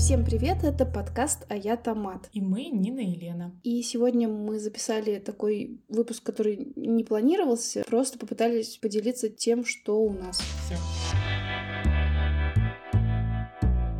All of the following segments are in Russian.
Всем привет, это подкаст «А я Томат». И мы Нина и Лена. И сегодня мы записали такой выпуск, который не планировался, просто попытались поделиться тем, что у нас. Все.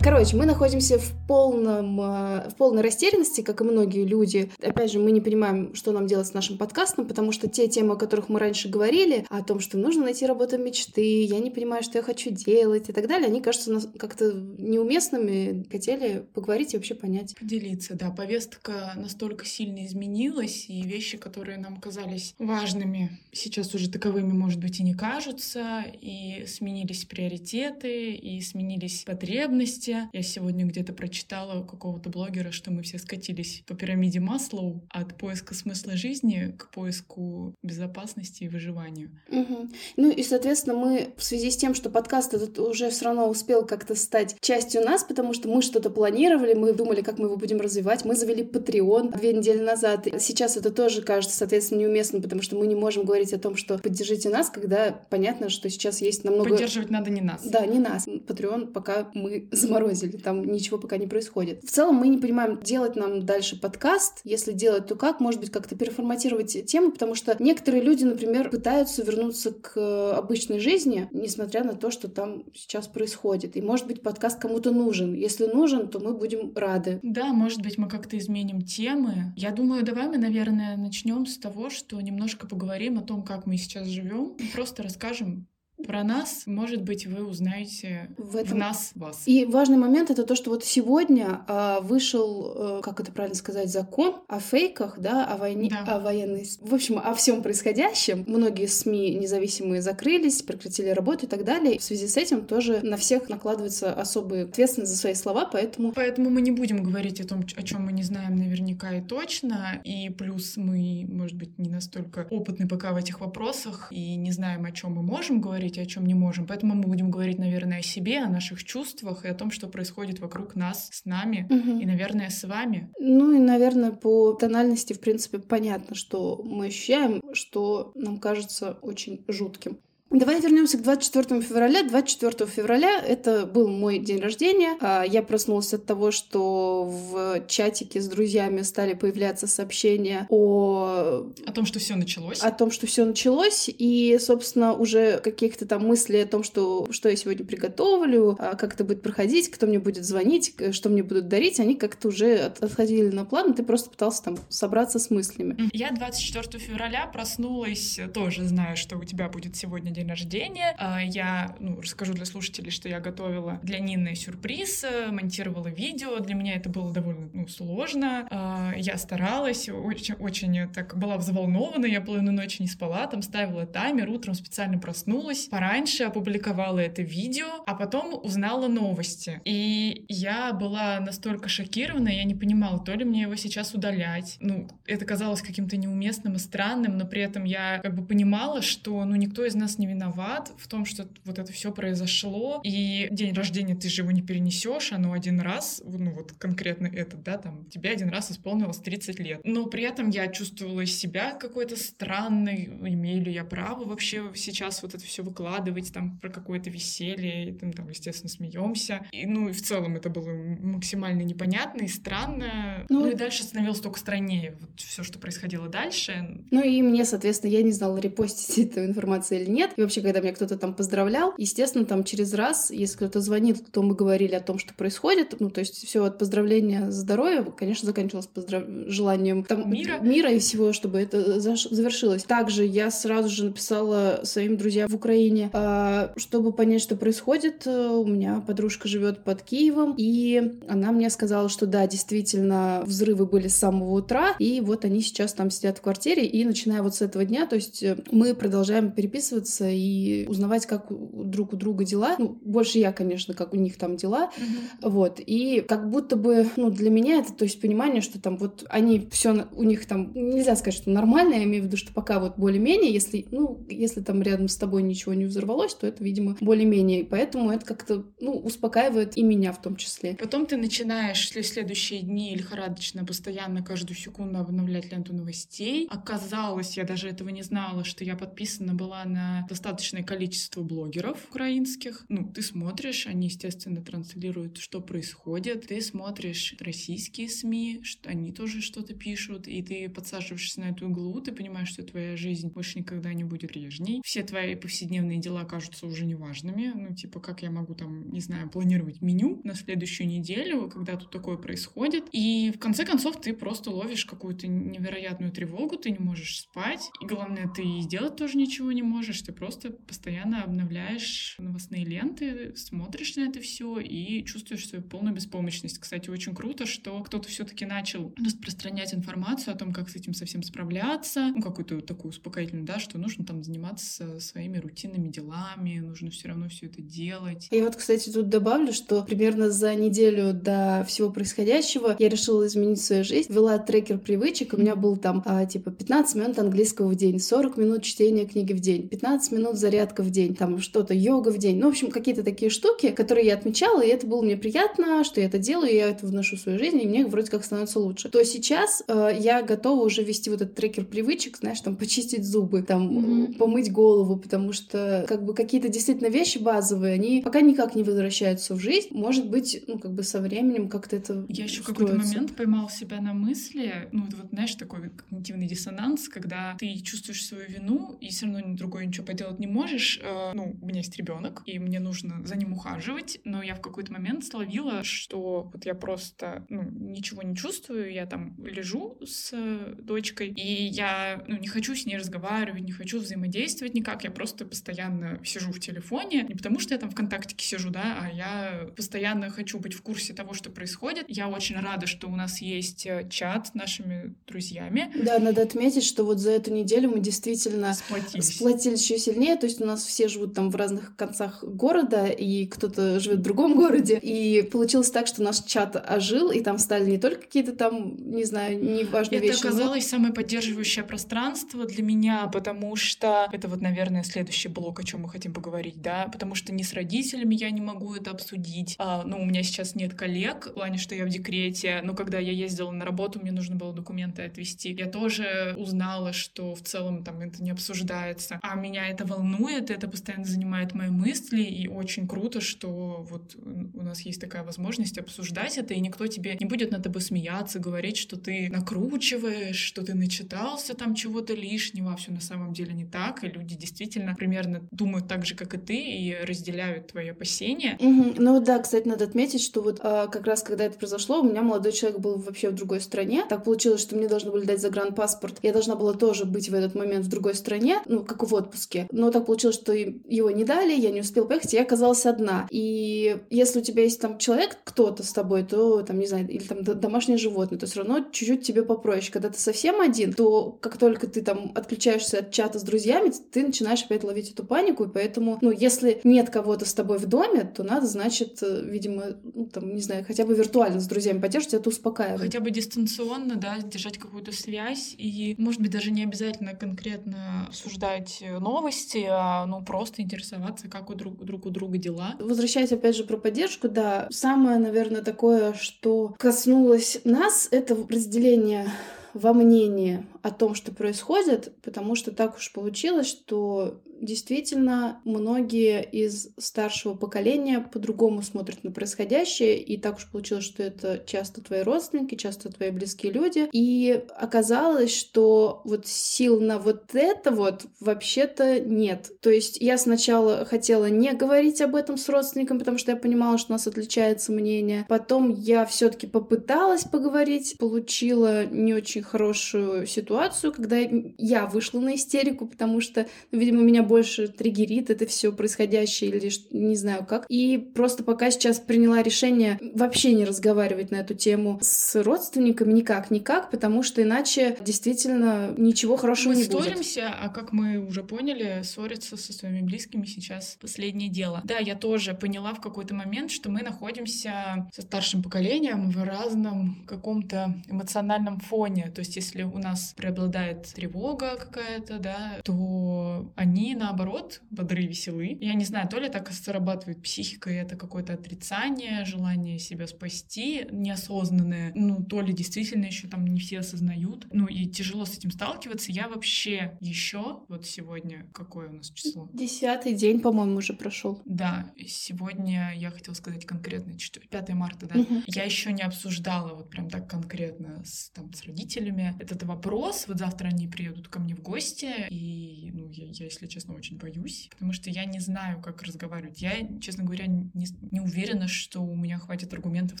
Короче, мы находимся в, полном, э, в полной растерянности, как и многие люди. Опять же, мы не понимаем, что нам делать с нашим подкастом, потому что те темы, о которых мы раньше говорили, о том, что нужно найти работу мечты, я не понимаю, что я хочу делать и так далее, они кажутся как-то неуместными. Хотели поговорить и вообще понять. Поделиться, да. Повестка настолько сильно изменилась, и вещи, которые нам казались важными, сейчас уже таковыми, может быть, и не кажутся, и сменились приоритеты, и сменились потребности, я сегодня где-то прочитала у какого-то блогера, что мы все скатились по пирамиде Маслоу от поиска смысла жизни к поиску безопасности и выживанию. Угу. Ну и, соответственно, мы в связи с тем, что подкаст этот уже все равно успел как-то стать частью нас, потому что мы что-то планировали, мы думали, как мы его будем развивать. Мы завели Patreon две недели назад. Сейчас это тоже кажется, соответственно, неуместным, потому что мы не можем говорить о том, что поддержите нас, когда понятно, что сейчас есть намного... Поддерживать надо не нас. Да, не нас. Patreon пока мы заморозили заморозили, там ничего пока не происходит. В целом мы не понимаем, делать нам дальше подкаст, если делать, то как, может быть, как-то переформатировать тему, потому что некоторые люди, например, пытаются вернуться к обычной жизни, несмотря на то, что там сейчас происходит. И, может быть, подкаст кому-то нужен. Если нужен, то мы будем рады. Да, может быть, мы как-то изменим темы. Я думаю, давай мы, наверное, начнем с того, что немножко поговорим о том, как мы сейчас живем. Просто расскажем про нас, может быть, вы узнаете в, этом... в нас вас. И важный момент это то, что вот сегодня э, вышел, э, как это правильно сказать, закон о фейках, да, о войне, да. о военной, в общем, о всем происходящем. Многие СМИ независимые закрылись, прекратили работу и так далее. В связи с этим тоже на всех накладывается особая ответственность за свои слова, поэтому. Поэтому мы не будем говорить о том, о чем мы не знаем наверняка и точно. И плюс мы, может быть, не настолько опытны пока в этих вопросах и не знаем, о чем мы можем говорить говорить, о чем не можем. Поэтому мы будем говорить, наверное, о себе, о наших чувствах и о том, что происходит вокруг нас, с нами угу. и, наверное, с вами. Ну и, наверное, по тональности, в принципе, понятно, что мы ощущаем, что нам кажется очень жутким. Давай вернемся к 24 февраля. 24 февраля это был мой день рождения. А, я проснулась от того, что в чатике с друзьями стали появляться сообщения о... О том, что все началось. О том, что все началось. И, собственно, уже каких-то там мыслей о том, что, что я сегодня приготовлю, а, как это будет проходить, кто мне будет звонить, что мне будут дарить, они как-то уже отходили на план, и ты просто пытался там собраться с мыслями. Я 24 февраля проснулась, тоже знаю, что у тебя будет сегодня день рождения. А, я ну, расскажу для слушателей, что я готовила для Нины сюрприз, э, монтировала видео. Для меня это было довольно ну, сложно. А, я старалась, очень, очень так была взволнована. Я половину ночи не спала, там ставила таймер, утром специально проснулась, пораньше опубликовала это видео, а потом узнала новости. И я была настолько шокирована, я не понимала, то ли мне его сейчас удалять. Ну, это казалось каким-то неуместным и странным, но при этом я как бы понимала, что ну никто из нас не виноват в том, что вот это все произошло, и день рождения ты же его не перенесешь, оно один раз, ну вот конкретно этот, да, там, тебе один раз исполнилось 30 лет. Но при этом я чувствовала себя какой-то странной, имею ли я право вообще сейчас вот это все выкладывать, там, про какое-то веселье, и там, там естественно, смеемся. И, ну, и в целом это было максимально непонятно и странно. Ну, ну и дальше становилось только страннее вот все, что происходило дальше. Ну и мне, соответственно, я не знала, репостить эту информацию или нет. И вообще, когда меня кто-то там поздравлял, естественно, там через раз, если кто-то звонит, то мы говорили о том, что происходит. Ну, то есть все от поздравления здоровья, конечно, заканчивалось поздрав... желанием там, мира. мира и всего, чтобы это завершилось. Также я сразу же написала своим друзьям в Украине, а, чтобы понять, что происходит. У меня подружка живет под Киевом, и она мне сказала, что да, действительно, взрывы были с самого утра, и вот они сейчас там сидят в квартире, и начиная вот с этого дня, то есть э, мы продолжаем переписываться и узнавать, как друг у друга дела. Ну, больше я, конечно, как у них там дела. Mm-hmm. Вот. И как будто бы, ну, для меня это, то есть понимание, что там вот они все у них там, нельзя сказать, что нормально, я имею в виду, что пока вот более-менее, если, ну, если там рядом с тобой ничего не взорвалось, то это, видимо, более-менее. И поэтому это как-то, ну, успокаивает и меня в том числе. Потом ты начинаешь в следующие дни лихорадочно постоянно каждую секунду обновлять ленту новостей. Оказалось, я даже этого не знала, что я подписана была на достаточное количество блогеров украинских. Ну, ты смотришь, они, естественно, транслируют, что происходит. Ты смотришь российские СМИ, что они тоже что-то пишут, и ты подсаживаешься на эту иглу, ты понимаешь, что твоя жизнь больше никогда не будет прежней. Все твои повседневные дела кажутся уже неважными. Ну, типа, как я могу там, не знаю, планировать меню на следующую неделю, когда тут такое происходит. И в конце концов ты просто ловишь какую-то невероятную тревогу, ты не можешь спать. И главное, ты сделать тоже ничего не можешь. Ты просто постоянно обновляешь новостные ленты, смотришь на это все и чувствуешь свою полную беспомощность. Кстати, очень круто, что кто-то все-таки начал распространять информацию о том, как с этим совсем справляться, ну, какую-то такую успокоительную, да, что нужно там заниматься своими рутинными делами, нужно все равно все это делать. И вот, кстати, тут добавлю, что примерно за неделю до всего происходящего я решила изменить свою жизнь, вела трекер привычек, у меня был там а, типа 15 минут английского в день, 40 минут чтения книги в день, 15 минут зарядка в день, там что-то, йога в день, ну, в общем, какие-то такие штуки, которые я отмечала, и это было мне приятно, что я это делаю, я это вношу в свою жизнь, и мне вроде как становится лучше. То сейчас э, я готова уже вести вот этот трекер привычек, знаешь, там, почистить зубы, там, mm-hmm. помыть голову, потому что, как бы, какие-то действительно вещи базовые, они пока никак не возвращаются в жизнь. Может быть, ну, как бы со временем как-то это Я еще какой-то момент поймал себя на мысли, ну, вот, знаешь, такой когнитивный диссонанс, когда ты чувствуешь свою вину, и все равно другой ничего поделать не можешь. Э, ну, у меня есть ребенок, и мне нужно за ним ухаживать, но я в какой-то момент словила, что вот я просто, ну, ничего не чувствую, я там лежу с дочкой, и я, ну, не хочу с ней разговаривать, не хочу взаимодействовать никак, я просто постоянно сижу в телефоне, не потому что я там ВКонтактике сижу, да, а я постоянно хочу быть в курсе того, что происходит. Я очень рада, что у нас есть э, чат с нашими друзьями. Да, надо отметить, что вот за эту неделю мы действительно сплотились, сплотились сильнее, то есть у нас все живут там в разных концах города, и кто-то живет в другом городе, и получилось так, что наш чат ожил, и там стали не только какие-то там, не знаю, неважные это вещи. Это оказалось но... самое поддерживающее пространство для меня, потому что это вот, наверное, следующий блок, о чем мы хотим поговорить, да, потому что не с родителями я не могу это обсудить, а, ну, у меня сейчас нет коллег, в плане, что я в декрете, но когда я ездила на работу, мне нужно было документы отвести, я тоже узнала, что в целом там это не обсуждается, а меня это волнует, это постоянно занимает мои мысли, и очень круто, что вот у нас есть такая возможность обсуждать это, и никто тебе не будет над тобой смеяться, говорить, что ты накручиваешь, что ты начитался там чего-то лишнего, а все на самом деле не так, и люди действительно примерно думают так же, как и ты, и разделяют твои опасения. Угу. Ну да, кстати, надо отметить, что вот а, как раз когда это произошло, у меня молодой человек был вообще в другой стране. Так получилось, что мне должны были дать загранпаспорт. Я должна была тоже быть в этот момент в другой стране, ну, как в отпуске. Но так получилось, что его не дали, я не успела поехать, я оказалась одна. И если у тебя есть там человек, кто-то с тобой, то там, не знаю, или там домашнее животное, то все равно чуть-чуть тебе попроще. Когда ты совсем один, то как только ты там отключаешься от чата с друзьями, ты начинаешь опять ловить эту панику, и поэтому, ну, если нет кого-то с тобой в доме, то надо, значит, э, видимо, ну, там, не знаю, хотя бы виртуально с друзьями поддерживать, это успокаивает. Хотя бы дистанционно, да, держать какую-то связь, и, может быть, даже не обязательно конкретно обсуждать новости, а, ну, просто интересоваться, как у друг, друг у друга дела. Возвращаясь, опять же, про поддержку, да, самое, наверное, такое, что коснулось нас, это разделение во мнении о том, что происходит, потому что так уж получилось, что действительно многие из старшего поколения по-другому смотрят на происходящее, и так уж получилось, что это часто твои родственники, часто твои близкие люди. И оказалось, что вот сил на вот это вот вообще-то нет. То есть я сначала хотела не говорить об этом с родственником, потому что я понимала, что у нас отличается мнение. Потом я все-таки попыталась поговорить, получила не очень хорошую ситуацию, когда я вышла на истерику, потому что, ну, видимо, меня больше триггерит это все происходящее или не знаю как. И просто пока сейчас приняла решение вообще не разговаривать на эту тему с родственниками никак, никак, потому что иначе действительно ничего хорошего мы не будет. Мы ссоримся, а как мы уже поняли, ссориться со своими близкими сейчас последнее дело. Да, я тоже поняла в какой-то момент, что мы находимся со старшим поколением в разном каком-то эмоциональном фоне. То есть если у нас преобладает тревога какая-то, да, то они наоборот бодры, веселы. Я не знаю, то ли так срабатывает психика, и это какое-то отрицание, желание себя спасти, неосознанное, ну, то ли действительно еще там не все осознают. Ну, и тяжело с этим сталкиваться. Я вообще еще, вот сегодня, какое у нас число? Десятый день, по-моему, уже прошел. Да, сегодня я хотела сказать конкретно 5 марта, да. Угу. Я еще не обсуждала вот прям так конкретно с, там, с родителями этот вопрос. Вот завтра они приедут ко мне в гости, и, ну, я, я, если честно, очень боюсь, потому что я не знаю, как разговаривать. Я, честно говоря, не, не уверена, что у меня хватит аргументов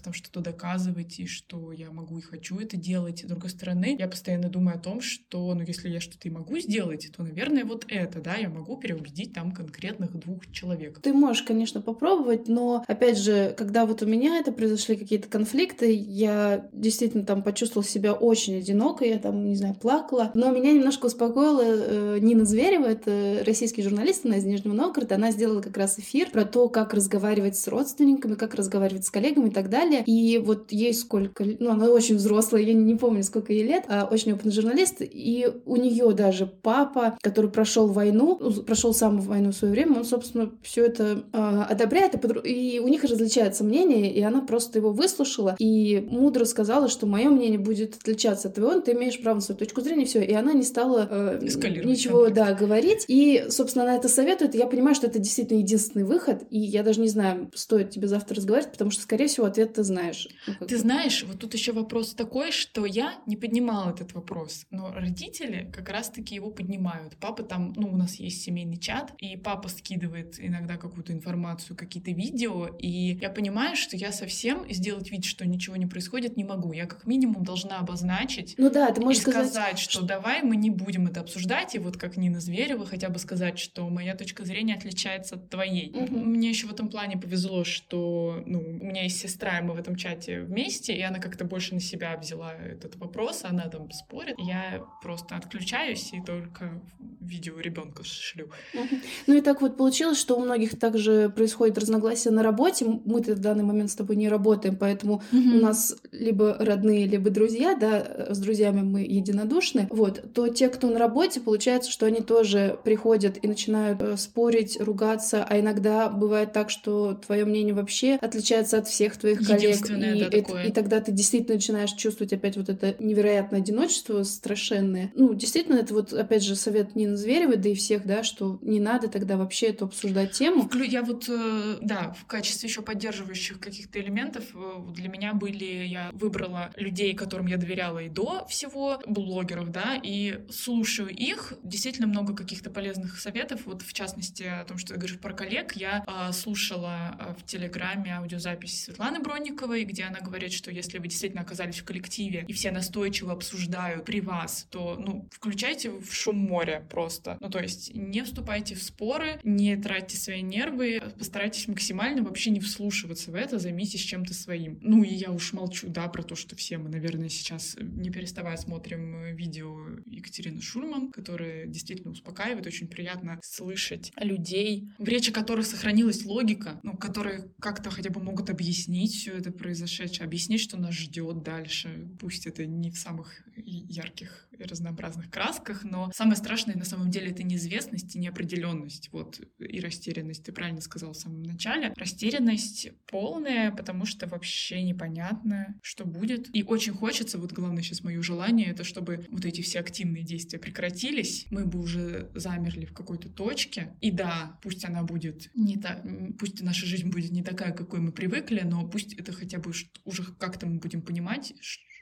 там что-то доказывать, и что я могу и хочу это делать. С другой стороны, я постоянно думаю о том, что, ну, если я что-то и могу сделать, то, наверное, вот это, да, я могу переубедить там конкретных двух человек. Ты можешь, конечно, попробовать, но, опять же, когда вот у меня это произошли какие-то конфликты, я действительно там почувствовала себя очень одиноко, я там, не знаю, плакала, но меня немножко успокоила э, Нина Зверева, это российский журналист, она из Нижнего Новгорода, она сделала как раз эфир про то, как разговаривать с родственниками, как разговаривать с коллегами и так далее. И вот ей сколько, ну, она очень взрослая, я не помню, сколько ей лет, а очень опытный журналист, и у нее даже папа, который прошел войну, ну, прошел сам войну в свое время, он, собственно, все это э, одобряет, и, и у них различаются мнения, и она просто его выслушала и мудро сказала, что мое мнение будет отличаться от твоего, ты имеешь право на свою точку зрения, все, и она не стала э, ничего, конфликт. да, говорить, и, собственно, она это советует, и я понимаю, что это действительно единственный выход, и я даже не знаю, стоит тебе завтра разговаривать, потому что, скорее всего, ответ ты знаешь. Ну, ты знаешь, вот тут еще вопрос такой, что я не поднимала этот вопрос, но родители как раз-таки его поднимают. Папа там, ну, у нас есть семейный чат, и папа скидывает иногда какую-то информацию, какие-то видео, и я понимаю, что я совсем сделать вид, что ничего не происходит, не могу. Я как минимум должна обозначить ну да, ты можешь и сказать, сказать что, что давай мы не будем это обсуждать, и вот как Нина Зверева хотя бы сказать, что моя точка зрения отличается от твоей. Угу. Мне еще в этом плане повезло, что ну, у меня есть сестра, и мы в этом чате вместе, и она как-то больше на себя взяла этот вопрос, она там спорит. Я просто отключаюсь и только видео ребенка шлю. Угу. Ну и так вот получилось, что у многих также происходит разногласия на работе. Мы-то в данный момент с тобой не работаем, поэтому угу. у нас либо родные, либо друзья, да, с друзьями мы единодушны. Вот, то те, кто на работе, получается, что они тоже приходят и начинают э, спорить, ругаться, а иногда бывает так, что твое мнение вообще отличается от всех твоих коллег. И, да, это, и тогда ты действительно начинаешь чувствовать опять вот это невероятное одиночество страшенное. Ну, действительно, это вот, опять же, совет Нины Зверевой, да и всех, да, что не надо тогда вообще эту обсуждать тему. Я вот, э, да, в качестве еще поддерживающих каких-то элементов э, для меня были, я выбрала людей, которым я доверяла и до всего, блогеров, да, и слушаю их, действительно много каких-то полезных советов, вот в частности о том, что ты говоришь про коллег, я э, слушала э, в Телеграме аудиозапись Светланы Бронниковой, где она говорит, что если вы действительно оказались в коллективе и все настойчиво обсуждают при вас, то, ну, включайте в шум моря просто. Ну, то есть не вступайте в споры, не тратьте свои нервы, постарайтесь максимально вообще не вслушиваться в это, займитесь чем-то своим. Ну, и я уж молчу, да, про то, что все мы, наверное, сейчас не переставая смотрим видео Екатерины Шульман, которая действительно успокаивает, очень приятно слышать людей, в речи которых сохранилась логика, ну, которые как-то хотя бы могут объяснить все это произошедшее, объяснить, что нас ждет дальше. Пусть это не в самых ярких и разнообразных красках, но самое страшное на самом деле это неизвестность и неопределенность. Вот и растерянность, ты правильно сказал в самом начале. Растерянность полная, потому что вообще непонятно, что будет. И очень хочется, вот главное сейчас мое желание, это чтобы вот эти все активные действия прекратились, мы бы уже замерли в какой-то точке. И да, пусть она будет не так, пусть наша жизнь будет не такая, какой мы привыкли, но пусть это хотя бы уже как-то мы будем понимать,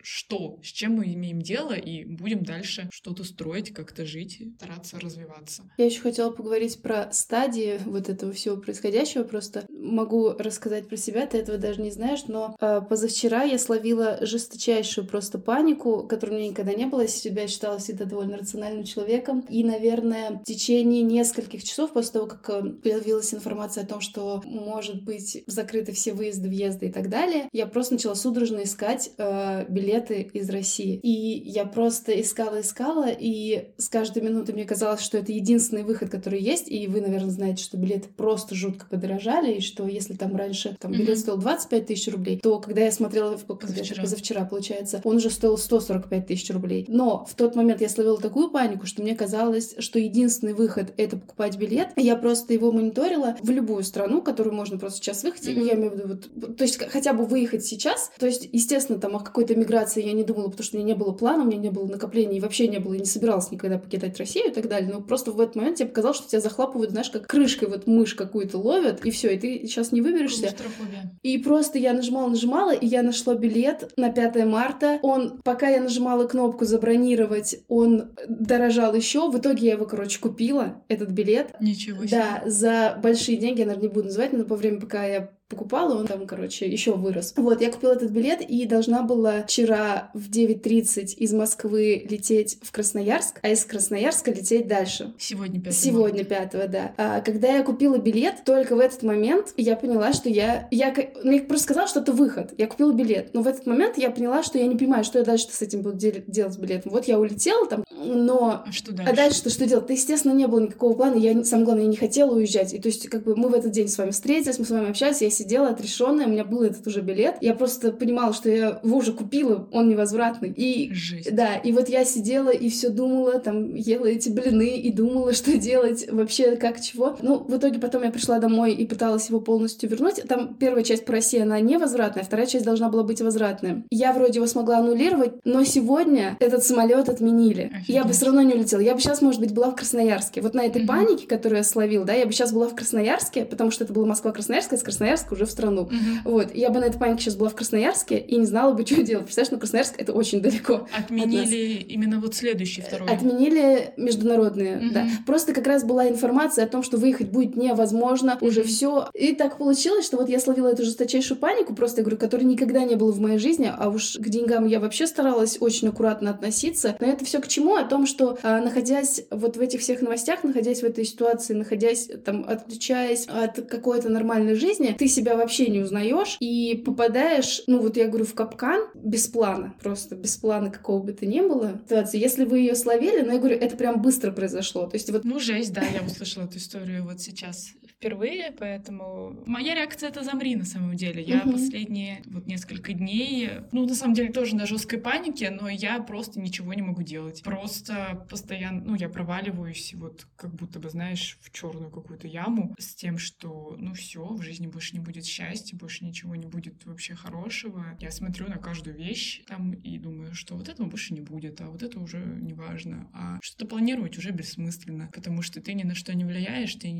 что, с чем мы имеем дело, и будем дальше что-то строить, как-то жить, стараться развиваться. Я еще хотела поговорить про стадии вот этого всего происходящего. Просто могу рассказать про себя, ты этого даже не знаешь, но э, позавчера я словила жесточайшую просто панику, которой у меня никогда не было. Я себя считала всегда довольно рациональным человеком. И, наверное, в течение нескольких часов после того, как э, появилась информация о том, что может быть закрыты все выезды, въезды и так далее, я просто начала судорожно искать э, билет билеты из России. И я просто искала искала, искала, и с каждой минутой мне казалось, что это единственный выход, который есть, и вы, наверное, знаете, что билеты просто жутко подорожали, и что если там раньше там, билет mm-hmm. стоил 25 тысяч рублей, то когда я смотрела позавчера. позавчера, получается, он уже стоил 145 тысяч рублей. Но в тот момент я словила такую панику, что мне казалось, что единственный выход — это покупать билет. Я просто его мониторила в любую страну, которую можно просто сейчас выехать. Mm-hmm. Я имею в виду, вот, то есть хотя бы выехать сейчас. То есть, естественно, там о какой-то миграции я не думала, потому что у меня не было плана, у меня не было накоплений, и вообще не было, и не собиралась никогда покидать Россию и так далее. Но просто в этот момент тебе показалось, что тебя захлапывают, знаешь, как крышкой вот мышь какую-то ловят, и все, и ты сейчас не выберешься. И просто я нажимала, нажимала, и я нашла билет на 5 марта. Он, пока я нажимала кнопку забронировать, он дорожал еще. В итоге я его, короче, купила, этот билет. Ничего себе. Да, за большие деньги, я, наверное, не буду называть, но по время, пока я покупала, он там, короче, еще вырос. Вот, я купила этот билет и должна была вчера в 9.30 из Москвы лететь в Красноярск, а из Красноярска лететь дальше. Сегодня 5 Сегодня 5 да. А, когда я купила билет, только в этот момент я поняла, что я... я мне просто сказала, что это выход. Я купила билет. Но в этот момент я поняла, что я не понимаю, что я дальше с этим буду дел- делать с билетом. Вот я улетела там, но... А что дальше? А дальше-то что делать? Да, естественно, не было никакого плана. Я, самое главное, я не хотела уезжать. И то есть, как бы, мы в этот день с вами встретились, мы с вами общались, я сидела отрешенная, у меня был этот уже билет. Я просто понимала, что я его уже купила, он невозвратный. И Жесть. да, и вот я сидела и все думала, там ела эти блины и думала, что делать вообще, как чего. Ну, в итоге потом я пришла домой и пыталась его полностью вернуть. Там первая часть по России, она невозвратная, вторая часть должна была быть возвратная. Я вроде его смогла аннулировать, но сегодня этот самолет отменили. Офигеть. Я бы все равно не улетела. Я бы сейчас, может быть, была в Красноярске. Вот на этой mm панике, которую я словил, да, я бы сейчас была в Красноярске, потому что это была Москва-Красноярск, а с Красноярска уже в страну. mm Вот. Я бы на этой панике сейчас была в Красноярске и не знала бы, что делать. Представляешь, ну Красноярск — это очень далеко Отменили именно вот следующий, второй. Отменили международные, mm да. Просто как раз была информация о том, что выехать будет невозможно, mm уже все. И так получилось, что вот я словила эту жесточайшую панику, просто, я говорю, которой никогда не было в моей жизни, а уж к деньгам я вообще старалась очень аккуратно относиться. Но это все к чему? О том, что а, находясь вот в этих всех новостях, находясь в этой ситуации, находясь там, отключаясь от какой-то нормальной жизни, ты себя вообще не узнаешь и попадаешь, ну вот я говорю, в капкан без плана, просто без плана какого бы то ни было ситуации. Если вы ее словили, ну я говорю, это прям быстро произошло. То есть вот... Ну, жесть, да, я услышала эту историю вот сейчас впервые, поэтому моя реакция это замри на самом деле. Я uh-huh. последние вот несколько дней, ну на самом деле тоже на жесткой панике, но я просто ничего не могу делать. Просто постоянно, ну я проваливаюсь вот как будто бы знаешь в черную какую-то яму с тем, что ну все в жизни больше не будет счастья, больше ничего не будет вообще хорошего. Я смотрю на каждую вещь там и думаю, что вот этого больше не будет, а вот это уже не важно, а что-то планировать уже бессмысленно, потому что ты ни на что не влияешь, ты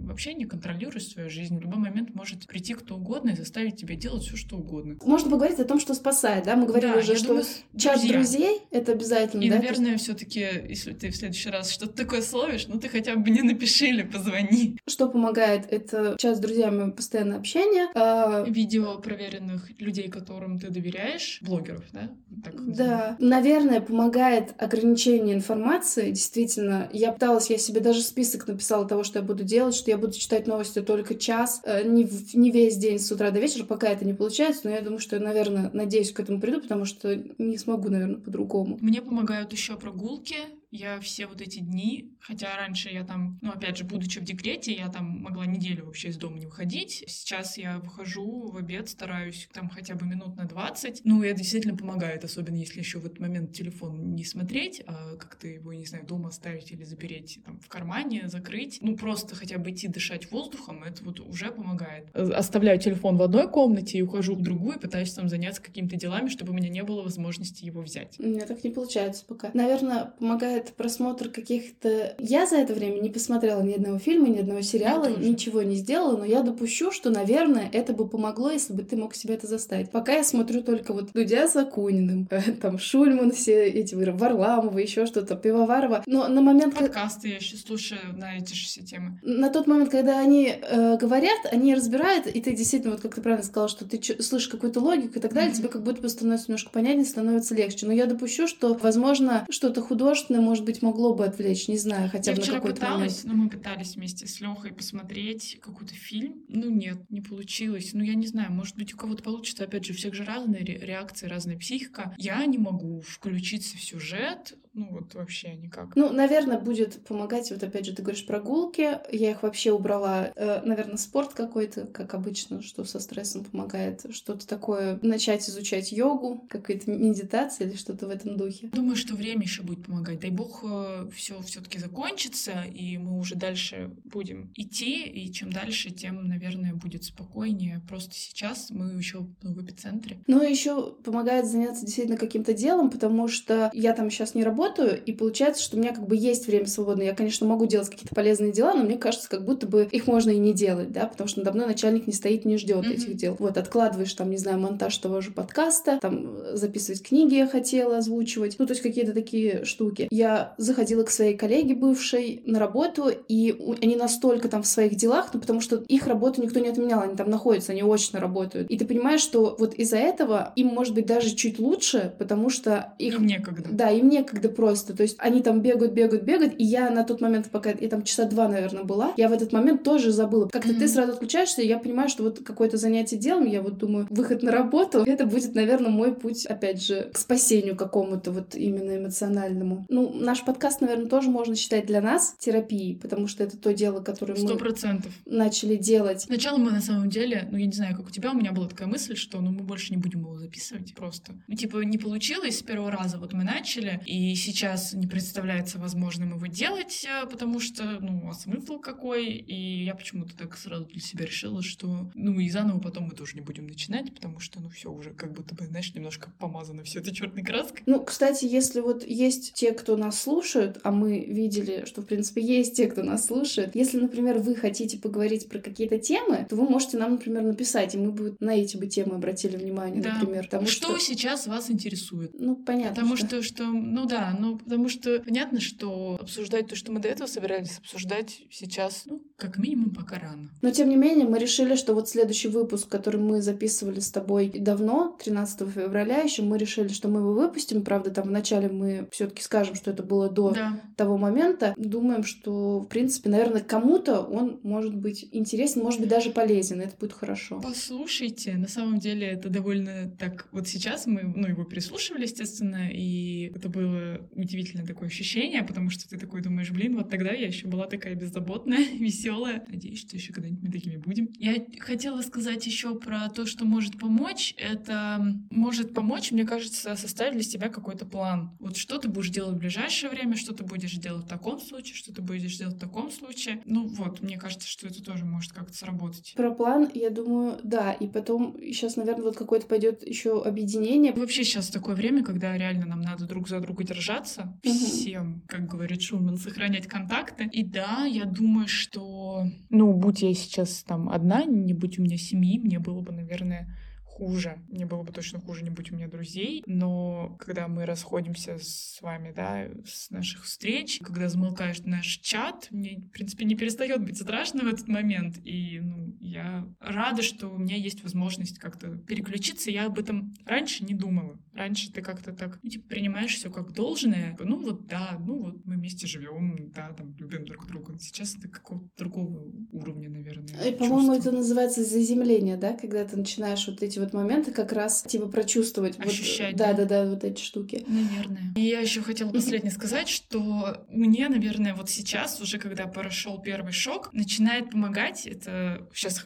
вообще не контролируешь свою жизнь. В любой момент может прийти кто угодно и заставить тебя делать все, что угодно. Можно поговорить о том, что спасает, да? Мы говорили да, уже, что думаю, чат друзья. друзей — это обязательно, И, да? наверное, все таки если ты в следующий раз что-то такое словишь, ну ты хотя бы не напиши или позвони. Что помогает? Это чат с друзьями, постоянное общение. А... Видео проверенных людей, которым ты доверяешь, блогеров, да? Так да. Наверное, помогает ограничение информации. Действительно, я пыталась, я себе даже список написала того, что я буду делать, что я буду читать новости только час, э, не, не весь день с утра до вечера, пока это не получается, но я думаю, что я, наверное, надеюсь к этому приду, потому что не смогу, наверное, по-другому. Мне помогают еще прогулки, я все вот эти дни, хотя раньше я там, ну, опять же, будучи в декрете, я там могла неделю вообще из дома не выходить. Сейчас я выхожу в обед, стараюсь там хотя бы минут на 20. Ну, это действительно помогает, особенно если еще в этот момент телефон не смотреть, а как-то его, не знаю, дома оставить или запереть там в кармане, закрыть. Ну, просто хотя бы идти дышать воздухом, это вот уже помогает. Оставляю телефон в одной комнате и ухожу в другую, пытаюсь там заняться какими-то делами, чтобы у меня не было возможности его взять. У меня так не получается пока. Наверное, помогает это просмотр каких-то... Я за это время не посмотрела ни одного фильма, ни одного сериала, ничего не сделала, но я допущу, что, наверное, это бы помогло, если бы ты мог себя это заставить. Пока я смотрю только вот Дудя с Акуниным, там Шульман, все эти Варламова, еще что-то, Пивоварова. Но на момент... Подкасты я еще слушаю на эти же все темы. На тот момент, когда они э, говорят, они разбирают, и ты действительно, вот как ты правильно сказала, что ты слышишь какую-то логику и так далее, mm-hmm. тебе как будто бы становится немножко понятнее, становится легче. Но я допущу, что, возможно, что-то художественное может быть, могло бы отвлечь, не знаю, хотя бы на какой-то пыталась, момент. но мы пытались вместе с Лехой посмотреть какой-то фильм. Ну нет, не получилось. Ну я не знаю, может быть у кого-то получится. Опять же, у всех же разные реакции, разная психика. Я не могу включиться в сюжет, Ну вот вообще никак. Ну, наверное, будет помогать, вот опять же, ты говоришь прогулки, я их вообще убрала. Э, наверное, спорт какой-то, как обычно, что со стрессом помогает. Что-то такое, начать изучать йогу, какая-то медитация или что-то в этом духе. Думаю, что время еще будет помогать. Дай бог, э, все все-таки закончится, и мы уже дальше будем идти, и чем дальше, тем, наверное, будет спокойнее. Просто сейчас мы еще в эпицентре. Ну, еще помогает заняться действительно каким-то делом, потому что я там сейчас не работаю, и получается, что у меня как бы есть время свободное. Я, конечно, могу делать какие-то полезные дела, но мне кажется, как будто бы их можно и не делать, да, потому что надо мной начальник не стоит, не ждет mm-hmm. этих дел. Вот, откладываешь там, не знаю, монтаж того же подкаста, там записывать книги я хотела озвучивать, ну, то есть какие-то такие штуки. Я заходила к своей коллеге бывшей на работу, и они настолько там в своих делах, ну, потому что их работу никто не отменял, они там находятся, они очно работают. И ты понимаешь, что вот из-за этого им может быть даже чуть лучше, потому что их... Им некогда. Да, им некогда просто. То есть они там бегают, бегают, бегают, и я на тот момент, пока я там часа два, наверное, была, я в этот момент тоже забыла. Как-то mm-hmm. ты сразу отключаешься, и я понимаю, что вот какое-то занятие делом, я вот думаю, выход на работу, это будет, наверное, мой путь, опять же, к спасению какому-то вот именно эмоциональному. Ну, наш подкаст, наверное, тоже можно считать для нас терапией, потому что это то дело, которое 100%. мы начали делать. Сначала мы на самом деле, ну, я не знаю, как у тебя, у меня была такая мысль, что ну, мы больше не будем его записывать просто. Ну, типа, не получилось с первого раза, вот мы начали, и сейчас не представляется возможным его делать, э, потому что, ну, а смысл какой, и я почему-то так сразу для себя решила, что, ну, и заново потом мы тоже не будем начинать, потому что, ну, все уже как будто бы, знаешь, немножко помазано все это черной краской. Ну, кстати, если вот есть те, кто нас слушают, а мы видели, что, в принципе, есть те, кто нас слушает, если, например, вы хотите поговорить про какие-то темы, то вы можете нам, например, написать, и мы бы на эти бы темы обратили внимание, да. например. Потому что, что сейчас вас интересует? Ну, понятно. Потому что... что, что, ну да, ну, потому что понятно, что обсуждать то, что мы до этого собирались обсуждать сейчас, ну, как минимум, пока рано. Но, тем не менее, мы решили, что вот следующий выпуск, который мы записывали с тобой давно, 13 февраля еще, мы решили, что мы его выпустим. Правда, там вначале мы все таки скажем, что это было до да. того момента. Думаем, что, в принципе, наверное, кому-то он может быть интересен, может быть, даже полезен. Это будет хорошо. Послушайте, на самом деле это довольно так... Вот сейчас мы, ну, его прислушивали, естественно, и это было удивительное такое ощущение, потому что ты такой думаешь, блин, вот тогда я еще была такая беззаботная, веселая. Надеюсь, что еще когда-нибудь мы такими будем. Я хотела сказать еще про то, что может помочь. Это может помочь, мне кажется, составить для себя какой-то план. Вот что ты будешь делать в ближайшее время, что ты будешь делать в таком случае, что ты будешь делать в таком случае. Ну вот, мне кажется, что это тоже может как-то сработать. Про план, я думаю, да. И потом сейчас, наверное, вот какое-то пойдет еще объединение. Вообще сейчас такое время, когда реально нам надо друг за друга держаться, всем, как говорит Шуман, сохранять контакты. И да, я думаю, что, ну, будь я сейчас там одна, не будь у меня семьи, мне было бы, наверное, хуже. Мне было бы точно хуже, не будь у меня друзей. Но когда мы расходимся с вами, да, с наших встреч, когда замолкаешь наш чат, мне, в принципе, не перестает быть страшно в этот момент. И ну, я рада, что у меня есть возможность как-то переключиться. Я об этом раньше не думала. Раньше ты как-то так, ну, типа, принимаешь все как должное. Ну вот, да, ну вот мы вместе живем, да, там, любим друг друга. Сейчас это какого-то другого уровня, наверное. И, по-моему, это называется заземление, да, когда ты начинаешь вот эти вот моменты как раз, типа, прочувствовать. Ощущать. Вот, да, да, да, вот эти штуки. Наверное. И я еще хотела последнее сказать, что мне, наверное, вот сейчас, уже когда прошел первый шок, начинает помогать, это сейчас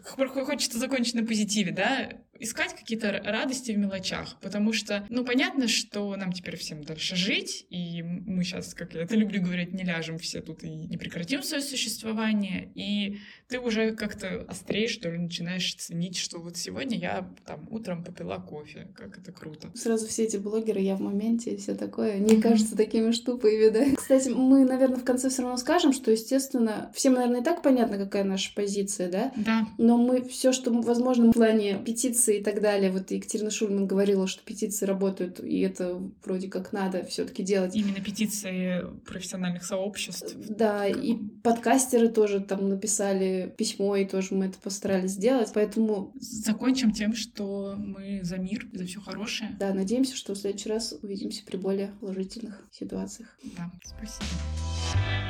хочется закончить на позитиве, да, искать какие-то радости в мелочах, потому что, ну, понятно, что нам теперь всем дальше жить, и мы сейчас, как я это люблю говорить, не ляжем все тут и не прекратим свое существование, и ты уже как-то острее, что ли, начинаешь ценить, что вот сегодня я там утром попила кофе, как это круто. Сразу все эти блогеры, я в моменте и все такое, не кажутся такими штупами, да. Кстати, мы, наверное, в конце все равно скажем, что, естественно, всем, наверное, и так понятно, какая наша позиция, да? Да. Но мы все, что возможно в плане петиции петиции и так далее. Вот Екатерина Шульман говорила, что петиции работают, и это вроде как надо все таки делать. Именно петиции профессиональных сообществ. Да, и подкастеры тоже там написали письмо, и тоже мы это постарались сделать, поэтому... Закончим тем, что мы за мир, за все хорошее. Да, надеемся, что в следующий раз увидимся при более положительных ситуациях. Да, спасибо.